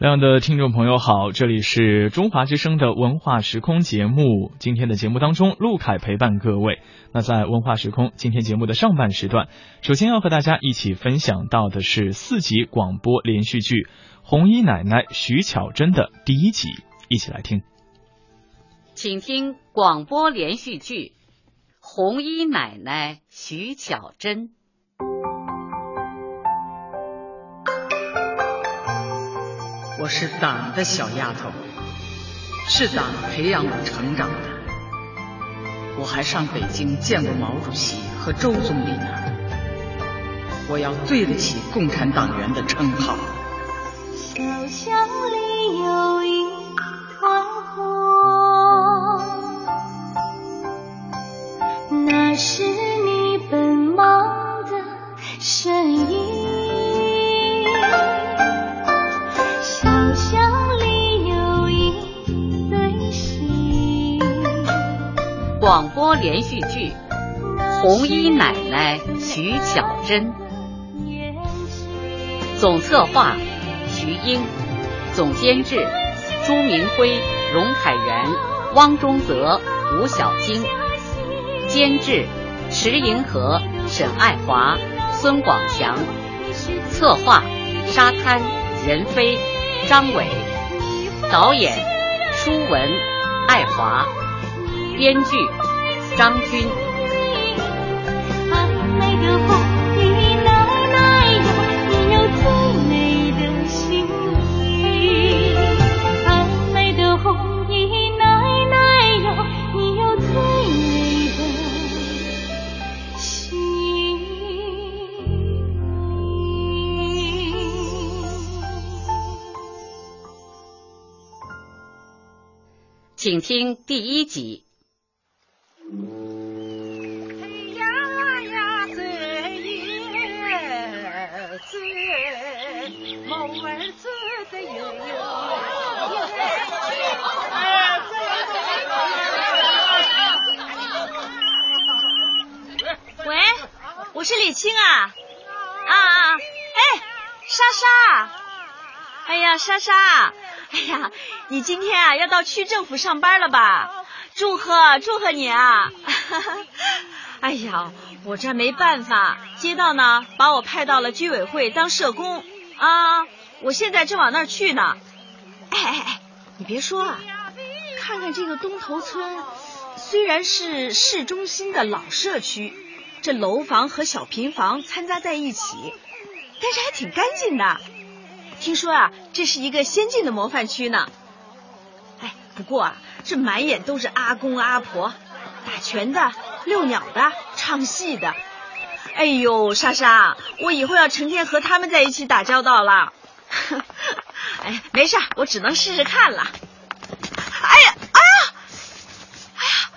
两样的听众朋友好，这里是中华之声的文化时空节目。今天的节目当中，陆凯陪伴各位。那在文化时空今天节目的上半时段，首先要和大家一起分享到的是四集广播连续剧《红衣奶奶徐巧珍》的第一集，一起来听。请听广播连续剧《红衣奶奶徐巧珍》。我是党的小丫头，是党培养我成长的。我还上北京见过毛主席和周总理呢。我要对得起共产党员的称号。小巷里有一团火，那是你奔忙的身广播连续剧《红衣奶奶徐巧珍》，总策划徐英，总监制朱明辉、荣凯元、汪中泽、吴小晶，监制池银河、沈爱华、孙广强，策划沙滩任飞。张伟，导演舒文、爱华，编剧张军。爱美的红衣奶奶有你有最美的心情爱美的红衣奶奶有你有最美的心情请听第一集。青啊，啊啊，哎，莎莎，哎呀，莎莎，哎呀，你今天啊要到区政府上班了吧？祝贺祝贺你啊！哎呀，我这没办法，街道呢把我派到了居委会当社工啊，我现在正往那儿去呢。哎哎哎，你别说啊，看看这个东头村，虽然是市中心的老社区，这楼房和小平房掺杂在一起，但是还挺干净的。听说啊，这是一个先进的模范区呢。哎，不过啊，这满眼都是阿公阿婆，打拳的、遛鸟的、唱戏的。哎呦，莎莎，我以后要成天和他们在一起打交道了。哎，没事，我只能试试看了。哎呀，哎呀，哎呀，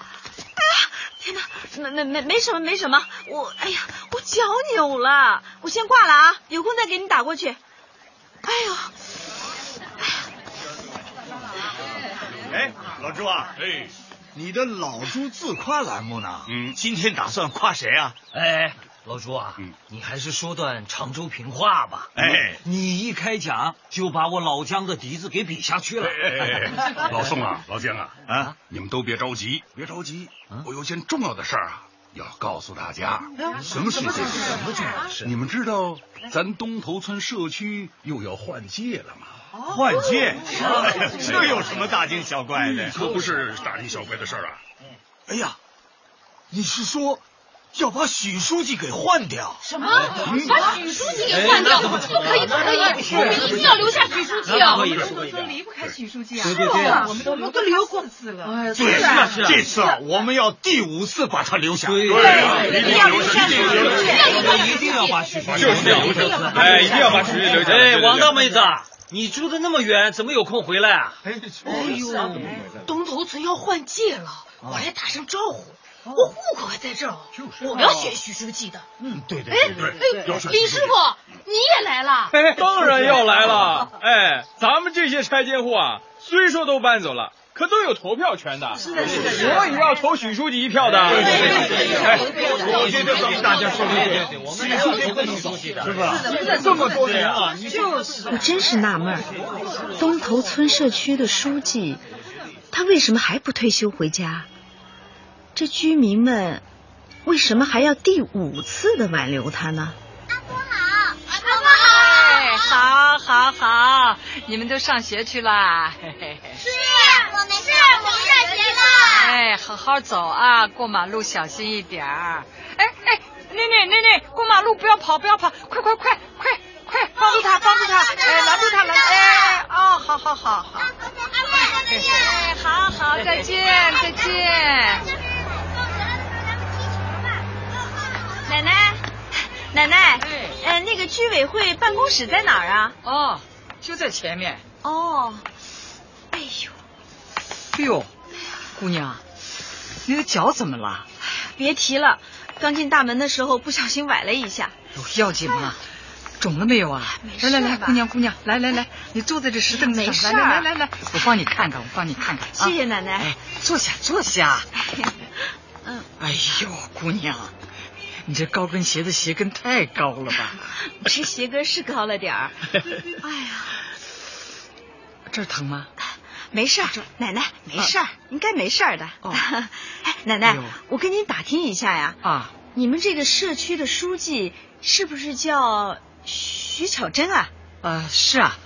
哎呀，天哪，没没没没什么没什么，我哎呀，我脚扭了，我先挂了啊，有空再给你打过去。哎呦，哎，老朱啊，哎，你的老朱自夸栏目呢？嗯今天打算夸谁啊？哎，老朱啊，嗯你还是说段常州评话吧。哎你一开讲就把我老姜的笛子给比下去了。哎哎哎，老宋啊，老姜啊，啊，你们都别着急，别着急，我有件重要的事儿啊，要告诉大家。什么事情？什么重要的事？你们知道咱东头村社区又要换届了吗？换届，这有什么大惊小怪的？可不是大惊小怪的事儿啊。哎呀，你是说要把许书记给换掉？什么？把许书记给换掉？不可以，不可以！我们一定要留下许书记啊！我们东头村离不开许书记啊！对对对啊我们都我都留过次了。哎，对是啊是啊这次啊，我们要第五次把他留下。对对一定要留下许书记，一定要把许书记就是要留下。哎，一定要把许书记留下。哎，王大妹子，你住的那么远，怎么有空回来啊？哎呦，东头村要换届了，我来打声招呼。我户口还在这儿，我要选许书记的。嗯，对对哎对对，哎李师傅，你也来了？哎当然要来了！哎，咱们这些拆迁户啊，虽说都搬走了，可都有投票权的。是的，是的，我也要投许书记一票的。对对对，哎，我觉得咱们大家说的对，许书记不能走，是吧？这么多年啊，就是我真是纳闷儿，东头村社区的书记，他为什么还不退休回家？这居民们为什么还要第五次的挽留他呢？哎，好，好，好，你们都上学去啦。嘿嘿嘿是，我们是，我们上学了。哎，好好走啊，过马路小心一点儿。哎哎，妮妮妮妮，过马路不要跑，不要跑，快快快快快，帮助他，帮助他，哎，拦住他，拦，哎，哦，好好好好。哎，好好，奶奶，呃，那个居委会办公室在哪儿啊？哦，就在前面。哦，哎呦，哎呦，姑娘，你的脚怎么了？别提了，刚进大门的时候不小心崴了一下。有要紧吗？肿了没有啊？来来来，姑娘姑娘，来来来，你坐在这石凳子上，来来来来来，我帮你看看，我帮你看看。谢谢奶奶。哎，坐下坐下。嗯。哎呦，姑娘。你这高跟鞋的鞋跟太高了吧？这鞋跟是高了点儿。哎呀，这儿疼吗？没事儿，奶奶没事儿，应该没事儿的。哦，哎，奶奶，我跟您打听一下呀。啊，你们这个社区的书记是不是叫徐巧珍啊？呃，是啊。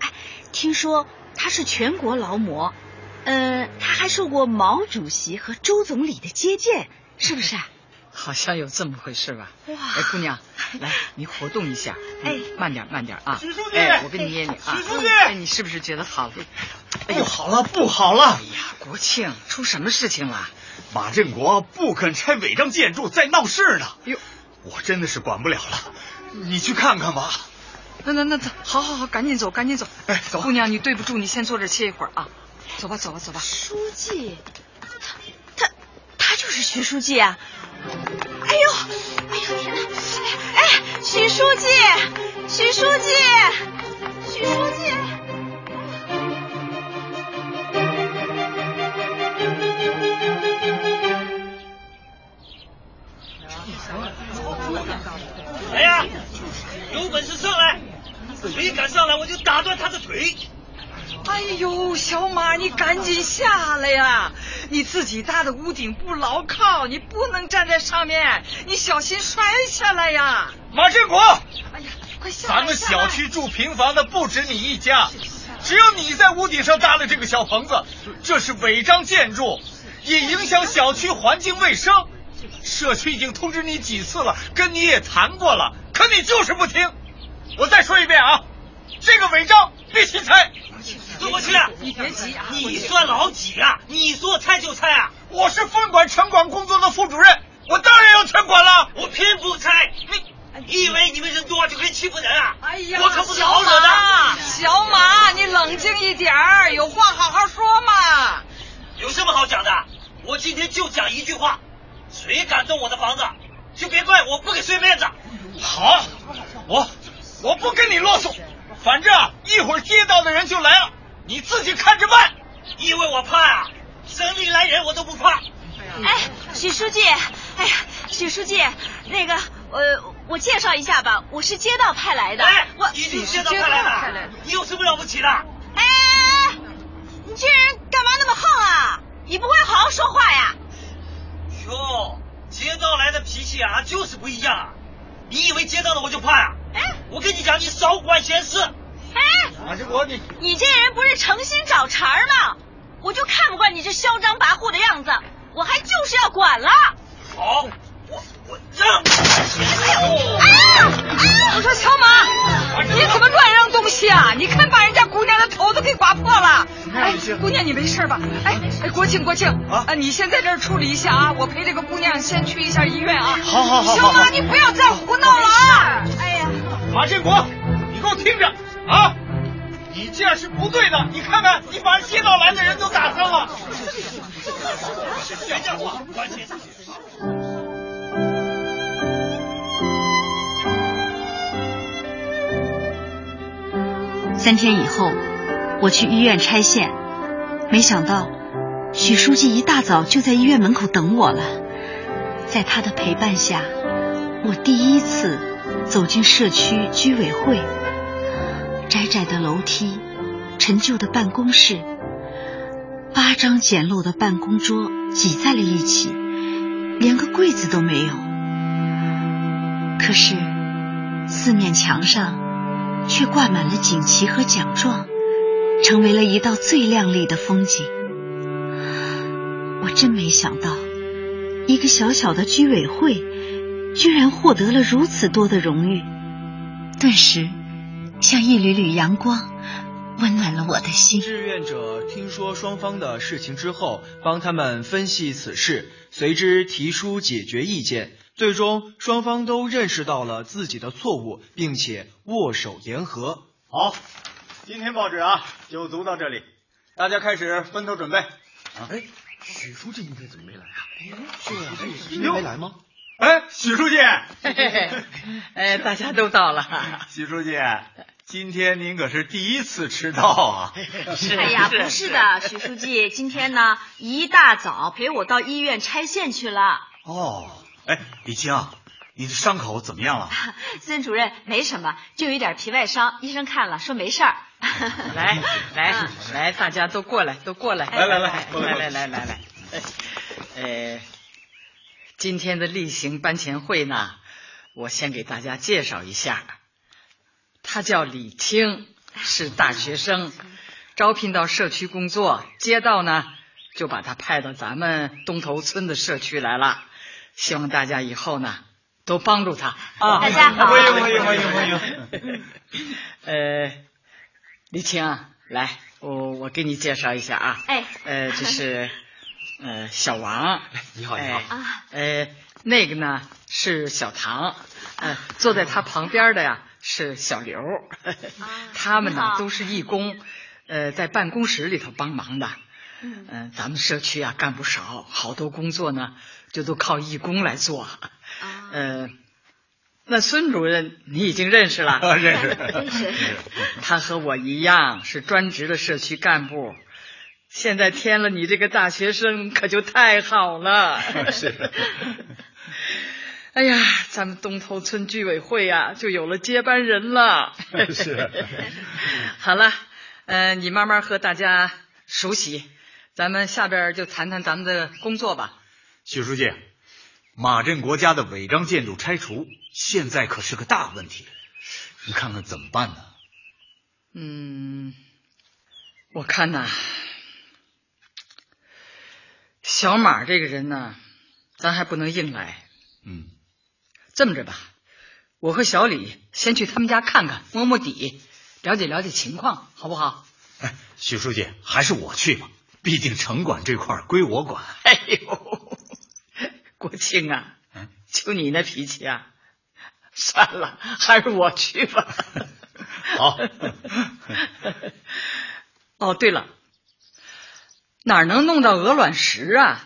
哎，听说他是全国劳模，呃，他还受过毛主席和周总理的接见，是不是啊？好像有这么回事吧？哇！哎，姑娘，来，你活动一下。哎，慢点，慢点啊！许书记，哎，我给你捏捏啊。许书记，哎，你是不是觉得好了？哎呦，好了，不好了！哎呀，国庆出什么事情了？马振国不肯拆违章建筑，在闹事呢。哟，我真的是管不了了，你去看看吧。那那那走，好好好，赶紧走，赶紧走。哎，走，姑娘，你对不住，你先坐这歇一会儿啊。走吧，走吧，走吧。书记，他他他就是徐书记啊。哎呦，哎呦天哪！哎，许书记，许书记，许书记。来呀，有本事上来！谁敢上来，我就打断他的腿！哎呦，小马，你赶紧下来呀！你自己搭的屋顶不牢靠，你不能站在上面，你小心摔下来呀！马振国，哎呀，快下来！咱们小区住平房的不止你一家，只有你在屋顶上搭了这个小棚子，这是违章建筑，也影响小区环境卫生。社区已经通知你几次了，跟你也谈过了，可你就是不听。我再说一遍啊，这个违章必须拆。过去，你别急啊！你算老几啊？你说拆就拆啊？我是分管城管工作的副主任，我当然要全管了。我偏不拆。你以为你们人多就可以欺负人啊？哎呀，我可不是好惹的。小马，你冷静一点儿，有话好好说嘛。有什么好讲的？我今天就讲一句话：谁敢动我的房子，就别怪我不给谁面子。好，我我不跟你啰嗦。反正一会儿街道的人就来了，你自己看着办。因为我怕啊，省里来人我都不怕。哎，许书记，哎呀，许书记，那个，呃，我介绍一下吧，我是街道派来的。哎，我你是街道派来的，你有什么了不起的？哎，你这人干嘛那么横啊？你不会好好说话呀？哟，街道来的脾气啊，就是不一样啊。你以为街道的我就怕呀？哎，我跟你讲，你少管闲事。哎，马志国，你你这人不是诚心找茬吗？我就看不惯你这嚣张跋扈的样子，我还就是要管了。好，我我让你。啊！我说小马，你怎么乱扔东西啊？你看把人家姑娘的头都给刮破了。哎，姑娘你没事吧？哎哎，国庆国庆啊，你先在这儿处理一下啊，我陪这个姑娘先去一下医院啊。好好好。小马，你不要再胡闹了啊！马建国，你给我听着啊！你这样是不对的，你看看，你把街道来的人都打伤了。别讲话，关键。三天以后，我去医院拆线，没想到许书记一大早就在医院门口等我了。在他的陪伴下，我第一次走进社区居委会。窄窄的楼梯，陈旧的办公室，八张简陋的办公桌挤在了一起，连个柜子都没有。可是四面墙上却挂满了锦旗和奖状，成为了一道最亮丽的风景。我真没想到，一个小小的居委会，居然获得了如此多的荣誉，顿时。像一缕缕阳光，温暖了我的心。志愿者听说双方的事情之后，帮他们分析此事，随之提出解决意见。最终，双方都认识到了自己的错误，并且握手言和。好，今天报纸啊就读到这里，大家开始分头准备。啊，哎，许书记今天怎么没来啊？是啊，今天没来吗？哎，许书记，哎，大家都到了。许书记，今天您可是第一次迟到啊！哎呀，不是的，许书记，今天呢一大早陪我到医院拆线去了。哦，哎，李青，你的伤口怎么样了？孙主任，没什么，就有点皮外伤，医生看了说没事儿。来来来，大家都过来，都过来。来来来，来来来来来，哎。今天的例行班前会呢，我先给大家介绍一下，他叫李青，是大学生，招聘到社区工作，街道呢就把他派到咱们东头村的社区来了，希望大家以后呢都帮助他啊！大家好，欢迎欢迎欢迎欢迎。呃，李青，来，我我给你介绍一下啊，哎，呃，这是。呃，小王，你好，你好啊。呃，那个呢是小唐，呃，坐在他旁边的呀是小刘，他们呢都是义工，呃，在办公室里头帮忙的。嗯，咱们社区啊干部少，好多工作呢就都靠义工来做。啊，呃，那孙主任你已经认识了，认识，认识。他和我一样是专职的社区干部。现在添了你这个大学生，可就太好了。是。哎呀，咱们东头村居委会呀，就有了接班人了。是。好了，嗯，你慢慢和大家熟悉，咱们下边就谈谈咱们的工作吧。许书记，马镇国家的违章建筑拆除，现在可是个大问题，你看看怎么办呢？嗯，我看呐。小马这个人呢，咱还不能硬来。嗯，这么着吧，我和小李先去他们家看看，摸摸底，了解了解情况，好不好？哎，许书记，还是我去吧，毕竟城管这块归我管。哎呦，国庆啊，就你那脾气啊，算了，还是我去吧。好。哦，对了。哪能弄到鹅卵石啊？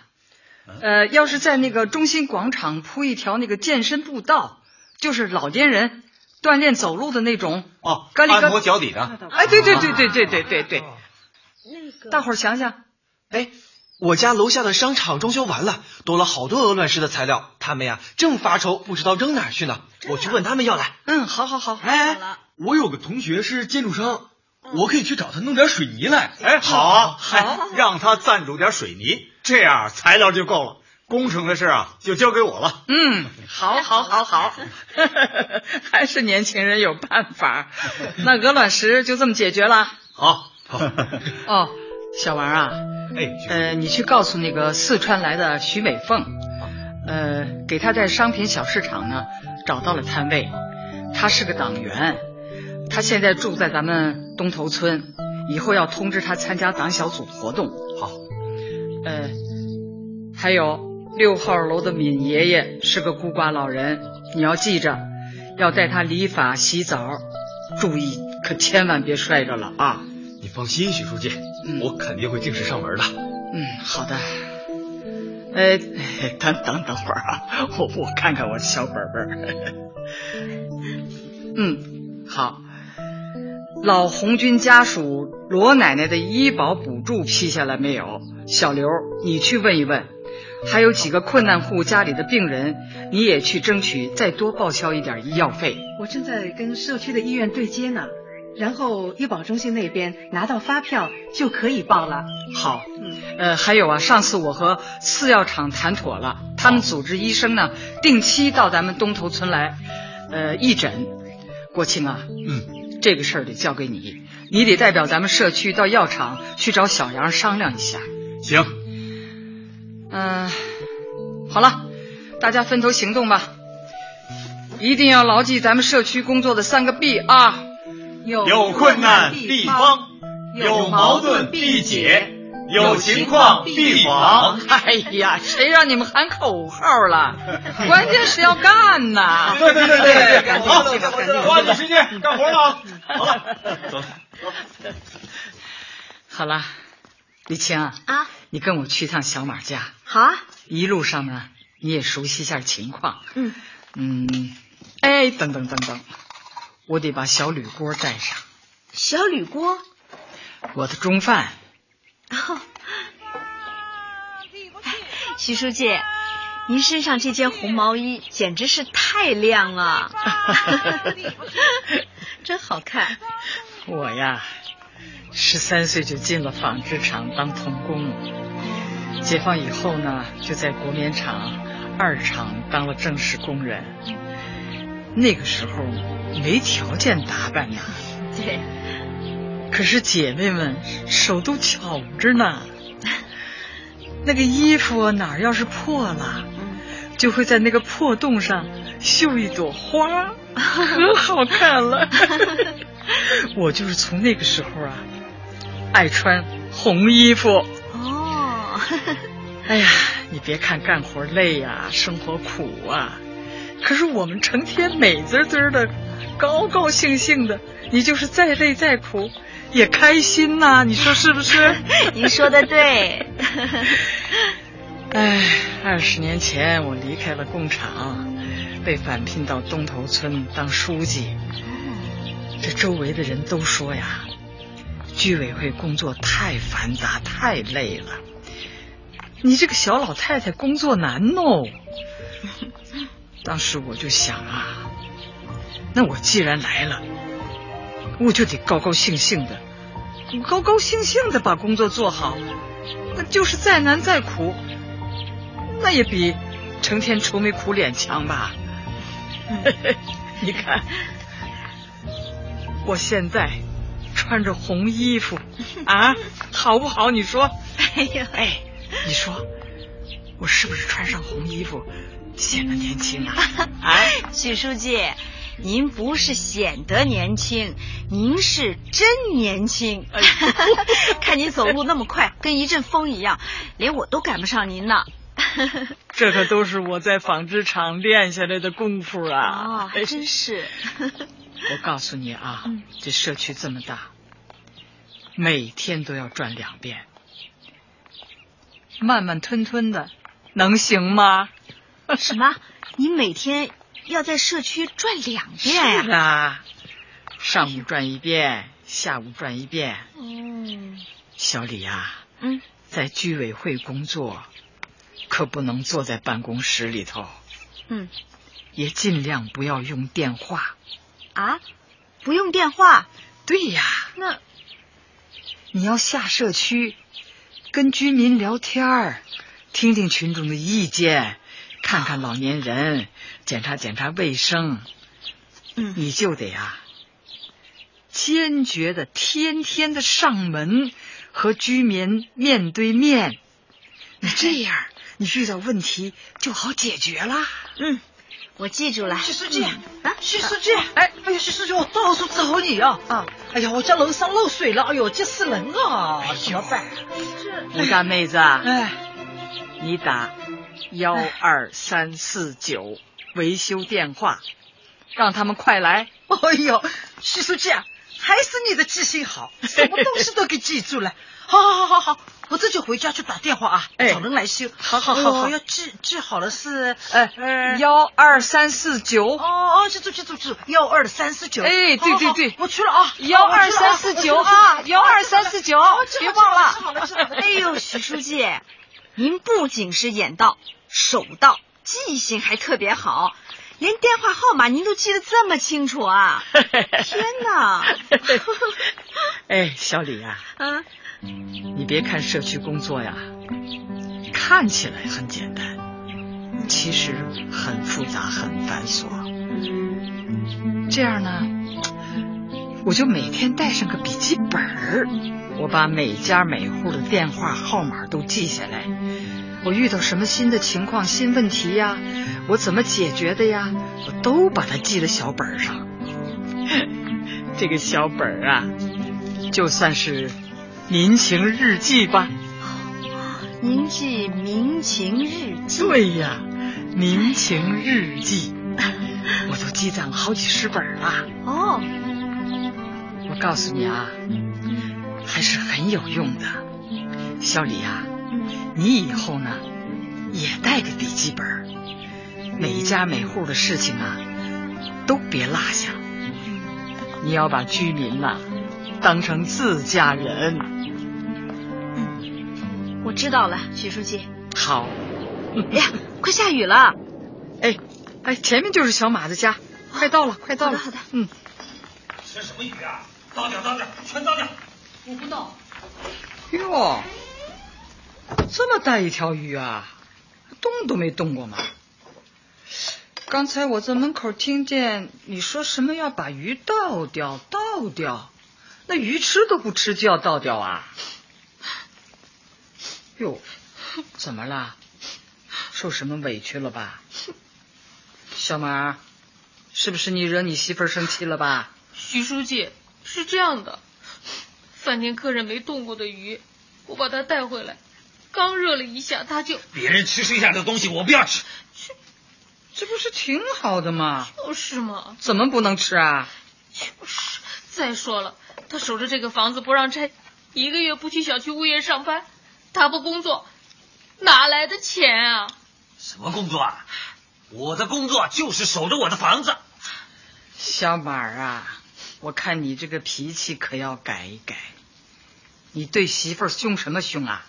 呃，要是在那个中心广场铺一条那个健身步道，就是老年人锻炼走路的那种哦，按摩脚底的。哎，对对对对对对对对。那个，大伙儿想想，哎，我家楼下的商场装修完了，多了好多鹅卵石的材料，他们呀正发愁，不知道扔哪去呢。我去问他们要来。嗯，好好好。哎，我有个同学是建筑商。我可以去找他弄点水泥来。哎，好啊，好，让他赞助点水泥，这样材料就够了，工程的事啊就交给我了。嗯，好，好，好，好，还是年轻人有办法。那鹅卵石就这么解决了。好，好。哦，小王啊，哎，呃，你去告诉那个四川来的徐美凤，呃，给他在商品小市场呢找到了摊位，他是个党员。他现在住在咱们东头村，以后要通知他参加党小组活动。好，呃，还有六号楼的敏爷爷是个孤寡老人，你要记着，要带他理发洗澡，注意可千万别摔着了啊！你放心，许书记，我肯定会定时上门的。嗯，好的。呃，等等等会儿啊，我我看看我小本本。嗯，好。老红军家属罗奶奶的医保补助批下来没有？小刘，你去问一问。还有几个困难户家里的病人，你也去争取再多报销一点医药费。我正在跟社区的医院对接呢，然后医保中心那边拿到发票就可以报了。好，呃，还有啊，上次我和次药厂谈妥了，他们组织医生呢定期到咱们东头村来，呃，义诊。国庆啊，嗯，这个事儿得交给你，你得代表咱们社区到药厂去找小杨商量一下。行。嗯，好了，大家分头行动吧，一定要牢记咱们社区工作的三个必啊！有困难必帮，有矛盾必解，有情况必防。哎呀，谁让你们喊口号了？关键是要干呐！对对对对对，好，抓紧时间干活了啊！好了，走走。好了，李青啊，你跟我去趟小马家。好啊，一路上呢，你也熟悉一下情况。嗯嗯，哎，等等等等，我得把小铝锅带上。小铝锅，我的中饭。哦，徐书记，您身上这件红毛衣简直是太亮了，真好看。我呀，十三岁就进了纺织厂当童工。解放以后呢，就在国棉厂二厂当了正式工人。那个时候没条件打扮呐，对。可是姐妹们手都巧着呢，那个衣服哪儿要是破了，就会在那个破洞上绣一朵花，可好看了。我就是从那个时候啊，爱穿红衣服。哦，哎呀，你别看干活累呀、生活苦啊，可是我们成天美滋滋的，高高兴兴的，你就是再累再苦也开心呐、你说是不是？您说的对。哎，二十年前我离开了工厂，被返聘到东头村当书记。这周围的人都说呀，居委会工作太繁杂、太累了。你这个小老太太工作难哦。当时我就想啊，那我既然来了，我就得高高兴兴的，高高兴兴的把工作做好。那就是再难再苦，那也比成天愁眉苦脸强吧？你看，我现在穿着红衣服啊，好不好？你说？哎呀，哎，你说我是不是穿上红衣服显得年轻啊？啊，许书记，您不是显得年轻，您是真年轻。哎 看您走路那么快，跟一阵风一样，连我都赶不上您呢。这可都是我在纺织厂练下来的功夫啊！哦，还真是。我告诉你啊，嗯这社区这么大，每天都要转两遍，慢慢吞吞的，能行吗？什么？你每天要在社区转两遍呀、是啊，上午转一遍，下午转一遍。嗯小李呀、嗯，在居委会工作，可不能坐在办公室里头，嗯。也尽量不要用电话。啊，不用电话。对呀，那。你要下社区，跟居民聊天儿，听听群众的意见，看看老年人，检查检查卫生。嗯你就得呀、坚决的天天的上门和居民面对面。你这样，你遇到问题就好解决啦。嗯，我记住了。许书记，啊，许书记，哎，哎呀，许书记，我到处找你啊！啊，哎呀，我家楼上漏水了，哎呦，急死人了，怎么办？吴大妹子，啊哎，你打幺二三四九维修电话，让他们快来。哎呦，徐书记啊，还是你的记性好，什么东西都给记住了。好好好好好，我这就回家去打电话啊，找人来修。好好好好，要记记好了是呃呃幺二三四九。哦哦，记住记住记住，幺二三四九。哎，对对对，我去了啊，幺二三四九啊，幺二三四九，别忘了。记好了记好了。哎呦，徐书记，您不仅是眼到、手到，记性还特别好。连电话号码您都记得这么清楚啊！天哪！哎，小李呀，啊，你别看社区工作呀，看起来很简单，其实很复杂、很繁琐。这样呢，我就每天带上个笔记本儿，我把每家每户的电话号码都记下来。我遇到什么新的情况、新问题呀，我怎么解决的呀，我都把它记在小本上。这个小本儿啊，就算是民情日记吧。您记民情日记？对呀，民情日记，我都记上好几十本了。哦，我告诉你啊，还是很有用的，小李呀、你以后呢也带个笔记本，每家每户的事情啊都别落下。你要把居民呐、当成自家人。嗯我知道了，许书记。好，哎呀，快下雨了。哎哎，前面就是小马的家，快到了，快到了。好的，好的。嗯，这什么雨啊？倒掉，倒掉，全倒掉！我不倒。哟，这么大一条鱼啊，动都没动过吗？刚才我在门口听见你说什么要把鱼倒掉，倒掉，那鱼吃都不吃就要倒掉啊？哟，怎么了？受什么委屈了吧？小马，是不是你惹你媳妇儿生气了吧？徐书记，是这样的，饭店客人没动过的鱼，我把它带回来，刚热了一下，它就别人吃剩下的东西我不要吃。这不是挺好的吗？就是嘛，怎么不能吃啊？就是。再说了，他守着这个房子不让拆，一个月不去小区物业上班，他不工作，哪来的钱啊？什么工作啊？我的工作就是守着我的房子。小马儿啊，我看你这个脾气可要改一改。你对媳妇儿凶什么凶啊？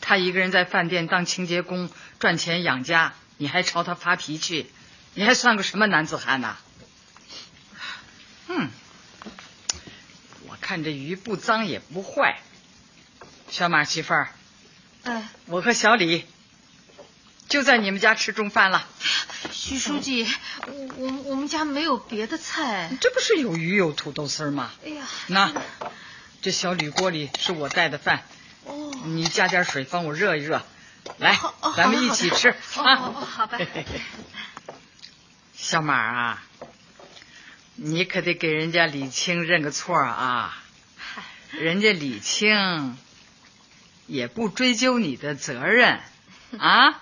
他一个人在饭店当清洁工赚钱养家，你还朝他发脾气，你还算个什么男子汉呐、嗯，我看这鱼不脏也不坏。小马媳妇儿，哎，我和小李就在你们家吃中饭了。徐书记，我我们我们家没有别的菜。这不是有鱼有土豆丝吗？哎呀，那这小铝锅里是我带的饭，哦，你加点水帮我热一热，来哦，咱们一起吃啊！好好吧。小马啊，你可得给人家李青认个错啊！人家李青也不追究你的责任 啊！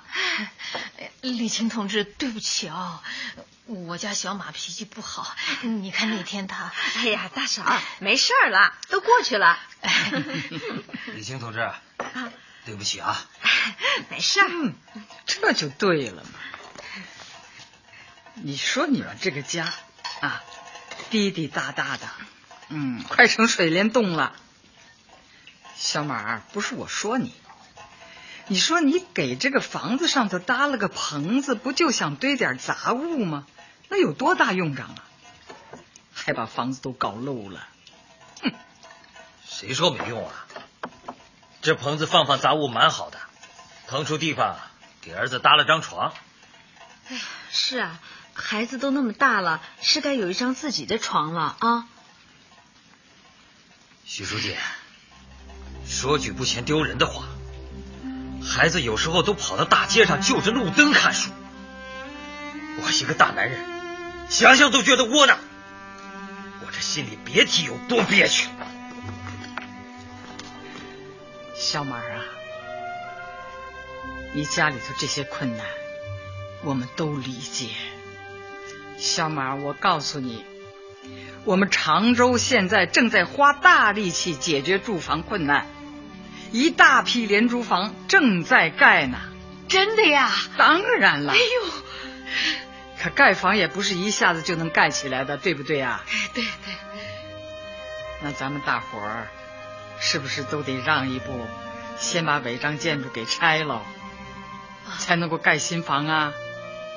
李青同志，对不起哦，我家小马脾气不好，你看那天他，哎呀，大婶，没事儿了，都过去了。李青同志，啊对不起啊。没事儿，嗯，这就对了嘛。你说你们这个家啊，滴滴答答的，嗯，快成水帘洞了。小马，不是我说你，你说你给这个房子上头搭了个棚子，不就想堆点杂物吗？那有多大用场啊？还把房子都搞漏了。哼谁说没用啊？这棚子放放杂物蛮好的，腾出地方给儿子搭了张床。哎呀，是啊，孩子都那么大了，是该有一张自己的床了啊。徐书记，说句不嫌丢人的话，孩子有时候都跑到大街上就着路灯看书。我一个大男人，想想都觉得窝囊。我这心里别提有多憋屈。小马啊，你家里头这些困难，我们都理解。小马，我告诉你，我们常州现在正在花大力气解决住房困难，一大批廉租房正在盖呢。真的呀？当然了。哎呦，可盖房也不是一下子就能盖起来的，对不对啊？哎，对对。那咱们大伙儿是不是都得让一步，先把违章建筑给拆了，才能够盖新房啊？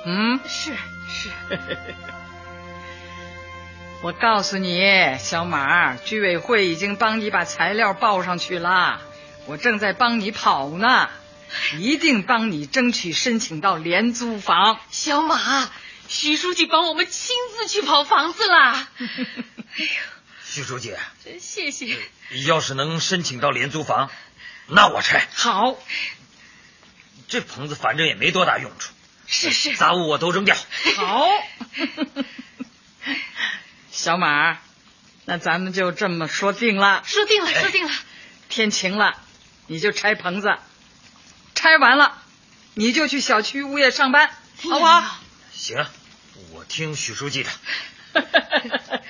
嗯，是是。我告诉你，小马，居委会已经帮你把材料报上去了，我正在帮你跑呢，一定帮你争取申请到廉租房。小马，徐书记帮我们亲自去跑房子啦。哎呦，徐书记，真谢谢。要是能申请到廉租房，那我拆。好，这棚子反正也没多大用处。是是，杂物我都扔掉。好。小马，那咱们就这么说定了。说定了，说定了。天晴了，你就拆棚子，拆完了，你就去小区物业上班，好不好？行，我听许书记的。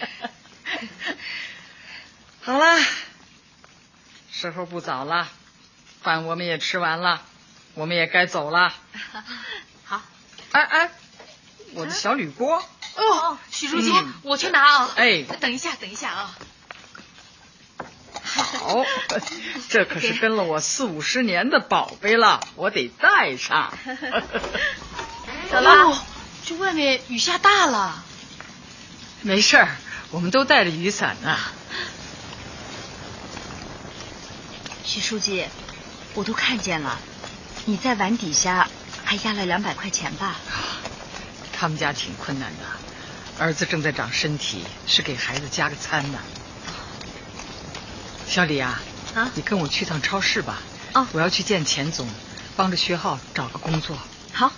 好了，时候不早了，饭我们也吃完了，我们也该走了。好。哎哎，我的小铝锅。哦，许书记，我去拿啊！哎，等一下，等一下啊！好，这可是跟了我四五十年的宝贝了，我得带上。走了，这外面雨下大了。没事儿，我们都带着雨伞呢。许书记，我都看见了，你在碗底下还压了两百块钱吧？他们家挺困难的。儿子正在长身体，是给孩子加个餐呢。小李啊，啊，你跟我去趟超市吧。哦，我要去见钱总，帮着薛浩找个工作。好。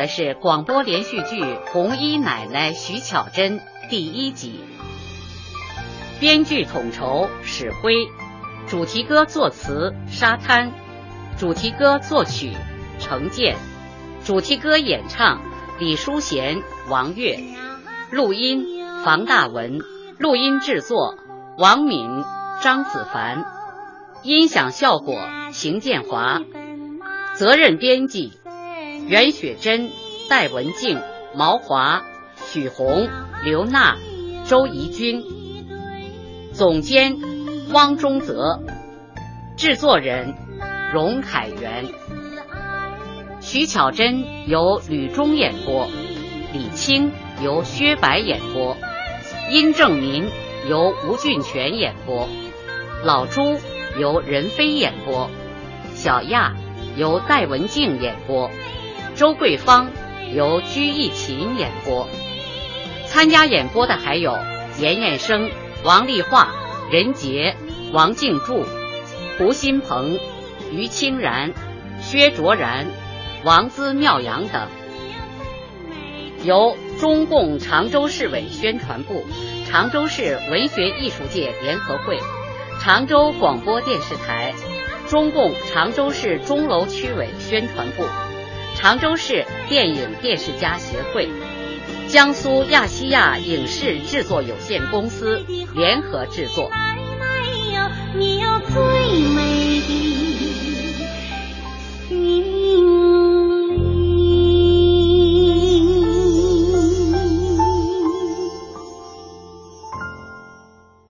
的是广播连续剧《红衣奶奶徐巧珍》第一集，编剧统筹史辉，主题歌作词沙滩，主题歌作曲程建，主题歌演唱李淑贤、王悦，录音房大文，录音制作王敏、张子凡，音响效果邢建华，责任编辑。袁雪珍、戴文静、毛华、许红、刘娜、周怡君，总监汪中泽，制作人荣凯元。徐巧珍由吕中演播，李青由薛白演播，殷正民由吴俊全演播，老朱由任飞演播，小亚由戴文静演播。周桂芳由居易琴演播，参加演播的还有严彦生、王丽华、任杰、王静柱、胡新鹏、于清然、薛卓然、王姿妙阳等。由中共常州市委宣传部、常州市文学艺术界联合会、常州广播电视台、中共常州市钟楼区委宣传部。常州市电影电视家协会、江苏亚细亚影视制作有限公司联合制作。你有最美。